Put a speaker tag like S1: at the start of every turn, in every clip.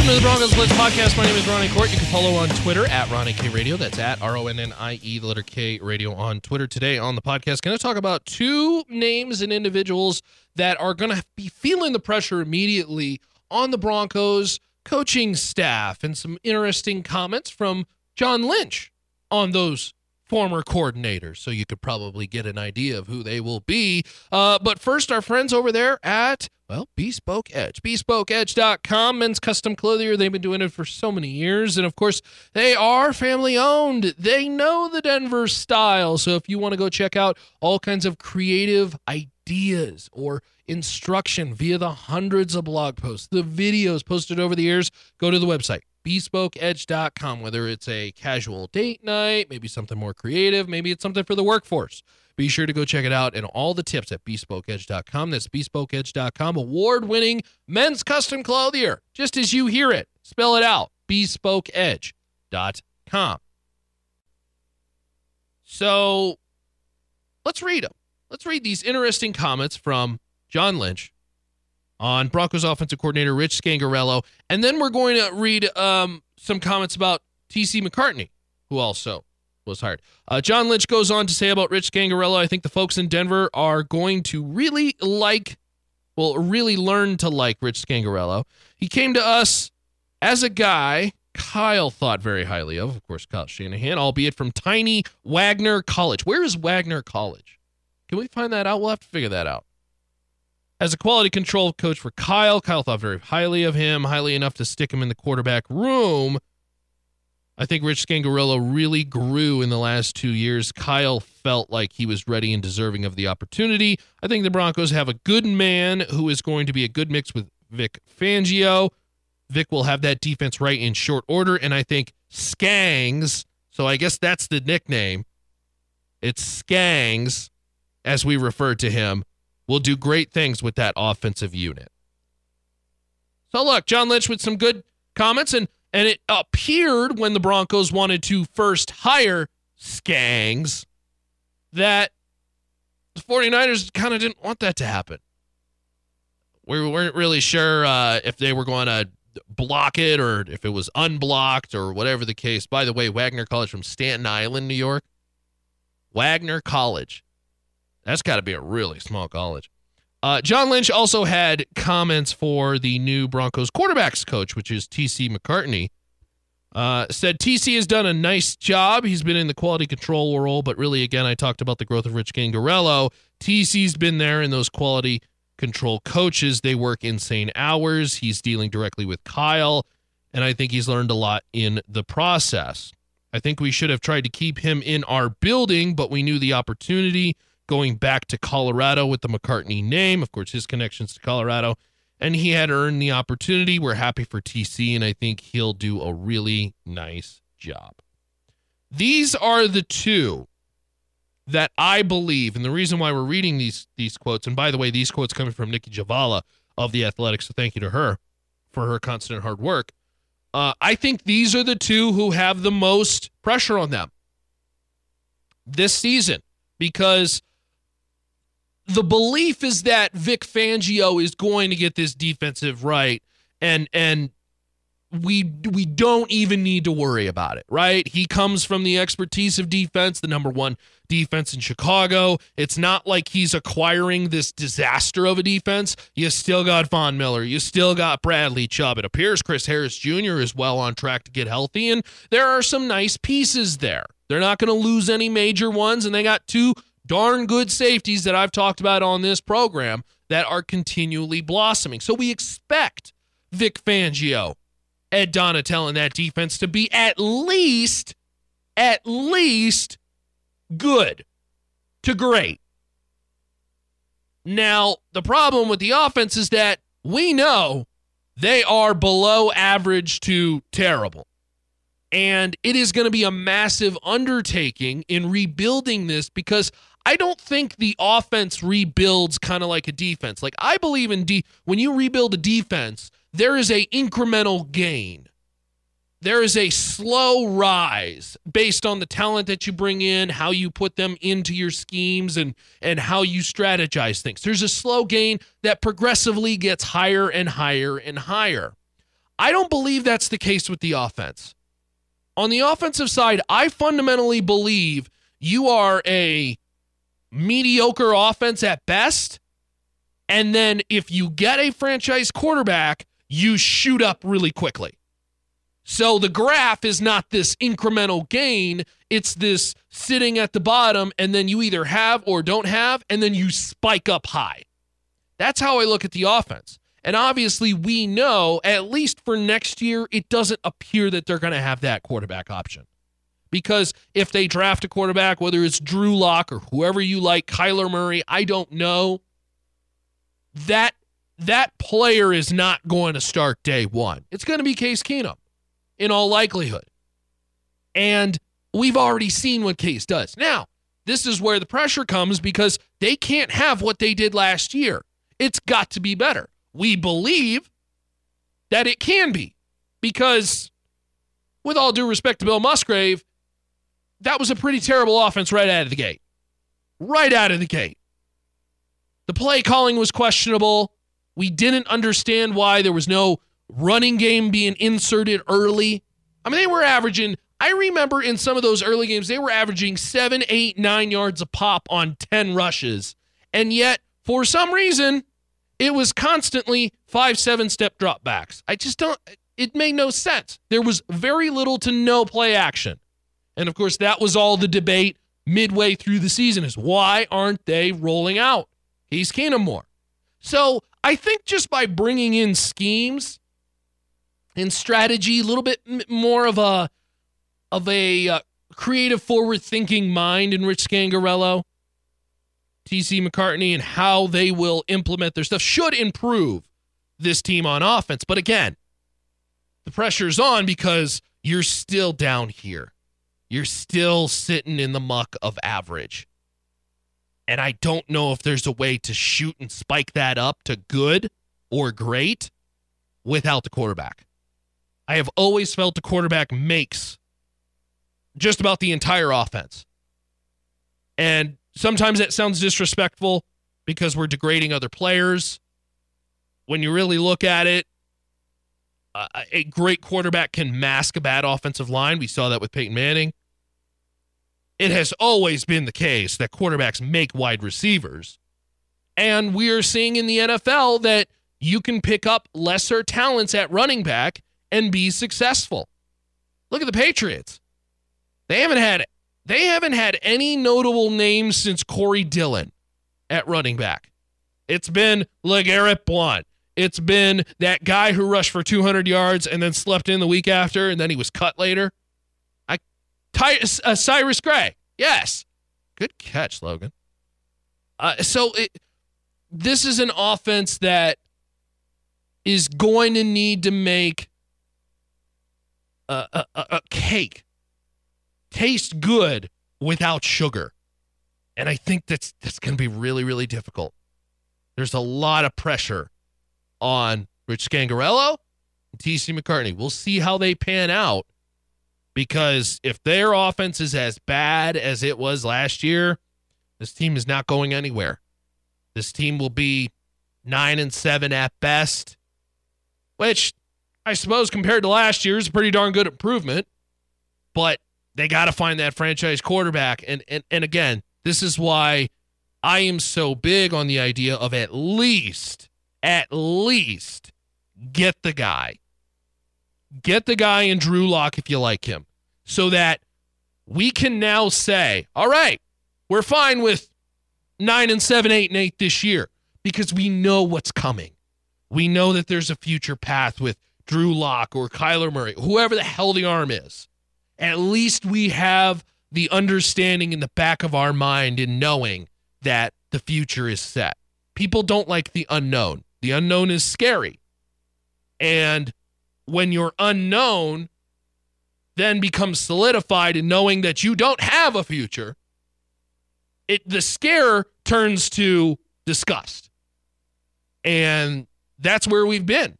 S1: Welcome to the Broncos Blitz podcast. My name is Ronnie Kohrt. You can follow on Twitter at Ronnie K Radio. That's at R O N N I E, the letter K Radio on Twitter. Today on the podcast, going to talk about two names and individuals that are going to be feeling the pressure immediately on the Broncos coaching staff and some interesting comments from John Lynch on those former coordinators. So you could probably get an idea of who they will be. Uh, but first, our friends over there at, well, Bespoke Edge. BespokeEdge.com, men's custom clothier. They've been doing it for so many years. And of course, they are family owned. They know the Denver style. So if you want to go check out all kinds of creative ideas or instruction via the hundreds of blog posts, the videos posted over the years, go to the website bespokeedge.com whether it's a casual date night maybe something more creative maybe it's something for the workforce. Be sure to go check it out and all the tips at bespokeedge.com that's bespokeedge.com award-winning men's custom clothier just as you hear it spell it out bespokeedge.com so let's read them let's read these interesting comments from john lynch on Broncos offensive coordinator Rich Scangarello. And then we're going to read um, some comments about TC McCartney, who also was hired. Uh, John Lynch goes on to say about Rich Scangarello, I think the folks in Denver are going to really like, well, really learn to like Rich Scangarello. He came to us as a guy Kyle thought very highly of, of course, Kyle Shanahan, albeit from tiny Wagner College. Where is Wagner College? Can we find that out? We'll have to figure that out as a quality control coach for Kyle. Kyle thought very highly of him, highly enough to stick him in the quarterback room. I think Rich Scangarello really grew in the last two years. Kyle felt like he was ready and deserving of the opportunity. I think the Broncos have a good man who is going to be a good mix with Vic Fangio. Vic will have that defense right in short order, and I think Skangs, so I guess that's the nickname. It's Skangs, as we refer to him, will do great things with that offensive unit. So look, John Lynch with some good comments and and it appeared when the Broncos wanted to first hire Skangs that the 49ers kind of didn't want that to happen. We weren't really sure uh, if they were going to block it or if it was unblocked or whatever the case. By the way, Wagner College from Staten Island, New York. Wagner College. That's got to be a really small college. Uh, John Lynch also had comments for the new Broncos quarterbacks coach, which is TC McCartney. Uh, said TC has done a nice job. He's been in the quality control role, but really, again, I talked about the growth of Rich Scangarello. TC's been there in those quality control coaches. They work insane hours. He's dealing directly with Kyle, and I think he's learned a lot in the process. I think we should have tried to keep him in our building, but we knew the opportunity going back to Colorado with the McCartney name, of course, his connections to Colorado, and he had earned the opportunity. We're happy for TC, and I think he'll do a really nice job. These are the two that I believe, and the reason why we're reading these these quotes, and by the way, these quotes coming from Nicki Jhabvala of the Athletics, so thank you to her for her constant hard work. Uh, I think these are the two who have the most pressure on them this season because the belief is that Vic Fangio is going to get this defensive right and and we we don't even need to worry about it, right? He comes from the expertise of defense, the number 1 defense in Chicago. It's not like he's acquiring this disaster of a defense. You still got Von Miller, you still got Bradley Chubb. It appears Chris Harris Jr. is well on track to get healthy and there are some nice pieces there. They're not going to lose any major ones and they got two darn good safeties that I've talked about on this program that are continually blossoming. So we expect Vic Fangio, Ed Donatell, and that defense to be at least, at least good to great. Now, the problem with the offense is that we know they are below average to terrible. And it is going to be a massive undertaking in rebuilding this because I don't think the offense rebuilds kind of like a defense. Like I believe in de- when you rebuild a defense, there is a incremental gain. There is a slow rise based on the talent that you bring in, how you put them into your schemes and and how you strategize things. There's a slow gain that progressively gets higher and higher and higher. I don't believe that's the case with the offense. On the offensive side, I fundamentally believe you are a mediocre offense at best. And then if you get a franchise quarterback, you shoot up really quickly. So the graph is not this incremental gain, it's this sitting at the bottom, and then you either have or don't have, and then you spike up high. That's how I look at the offense. And obviously, we know, at least for next year, it doesn't appear that they're going to have that quarterback option. Because if they draft a quarterback, whether it's Drew Lock or whoever you like, Kyler Murray, I don't know. That that player is not going to start day one. It's going to be Case Keenum in all likelihood. And we've already seen what Case does. Now, this is where the pressure comes because they can't have what they did last year. It's got to be better. We believe that it can be because, with all due respect to Bill Musgrave, that was a pretty terrible offense right out of the gate. Right out of the gate. The play calling was questionable. We didn't understand why there was no running game being inserted early. I mean, they were averaging, I remember in some of those early games, they were averaging seven, eight, nine yards a pop on 10 rushes. And yet, for some reason, it was constantly five, seven step dropbacks. I just don't, it made no sense. There was very little to no play action. And of course, that was all the debate midway through the season is why aren't they rolling out Case Keenum more? So I think just by bringing in schemes and strategy, a little bit more of a of a uh, creative, forward-thinking mind in Rich Scangarello, TC McCartney, and how they will implement their stuff should improve this team on offense. But again, the pressure's on because you're still down here. You're still sitting in the muck of average. And I don't know if there's a way to shoot and spike that up to good or great without the quarterback. I have always felt the quarterback makes just about the entire offense. And sometimes that sounds disrespectful because we're degrading other players. When you really look at it, uh, a great quarterback can mask a bad offensive line. We saw that with Peyton Manning. It has always been the case that quarterbacks make wide receivers. And we are seeing in the NFL that you can pick up lesser talents at running back and be successful. Look at the Patriots. They haven't had they haven't had any notable names since Corey Dillon at running back. It's been LeGarrette Blount. It's been that guy who rushed for 200 yards and then slept in the week after and then he was cut later. Ty, uh, Cyrus Gray. Yes. Good catch, Logan. Uh, so it, this is an offense that is going to need to make a, a, a cake taste good without sugar. And I think that's that's going to be really really difficult. There's a lot of pressure on Rich Scangarello and TC McCartney. We'll see how they pan out because if their offense is as bad as it was last year, this team is not going anywhere. This team will be 9 and 7 at best, which I suppose compared to last year is a pretty darn good improvement. But they got to find that franchise quarterback. And, and and again, this is why I am so big on the idea of at least, at least get the guy. Get the guy in Drew Lock if you like him. So that we can now say, all right, we're fine with nine and seven, eight and eight this year because we know what's coming. We know that there's a future path with Drew Lock or Kyler Murray, whoever the hell the arm is. At least we have the understanding in the back of our mind in knowing that the future is set. People don't like the unknown. The unknown is scary. And when you're unknown then becomes solidified in knowing that you don't have a future, it the scare turns to disgust. And that's where we've been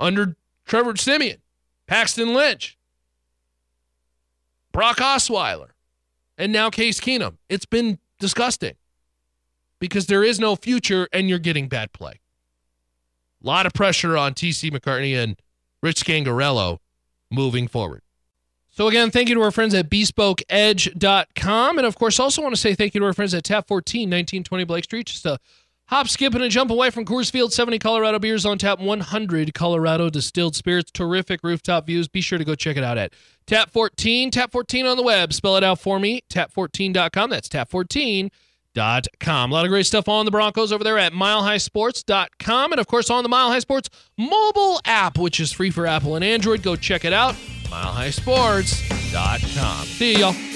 S1: under Trevor Siemian, Paxton Lynch, Brock Osweiler, and now Case Keenum. It's been disgusting because there is no future and you're getting bad play. A lot of pressure on TC McCartney and Rich Scangarello moving forward. So, again, thank you to our friends at bespokeedge.com. And of course, also want to say thank you to our friends at Tap 14, 1920 Blake Street. Just a hop, skip, and a jump away from Coors Field. 70 Colorado beers on tap, 100 Colorado distilled spirits, terrific rooftop views. Be sure to go check it out at Tap 14, Tap 14 on the web. Spell it out for me, tap14.com. That's tap14.com. A lot of great stuff on the Broncos over there at milehighsports.com. And of course, on the Mile High Sports mobile app, which is free for Apple and Android. Go check it out milehighsports.com. See y'all.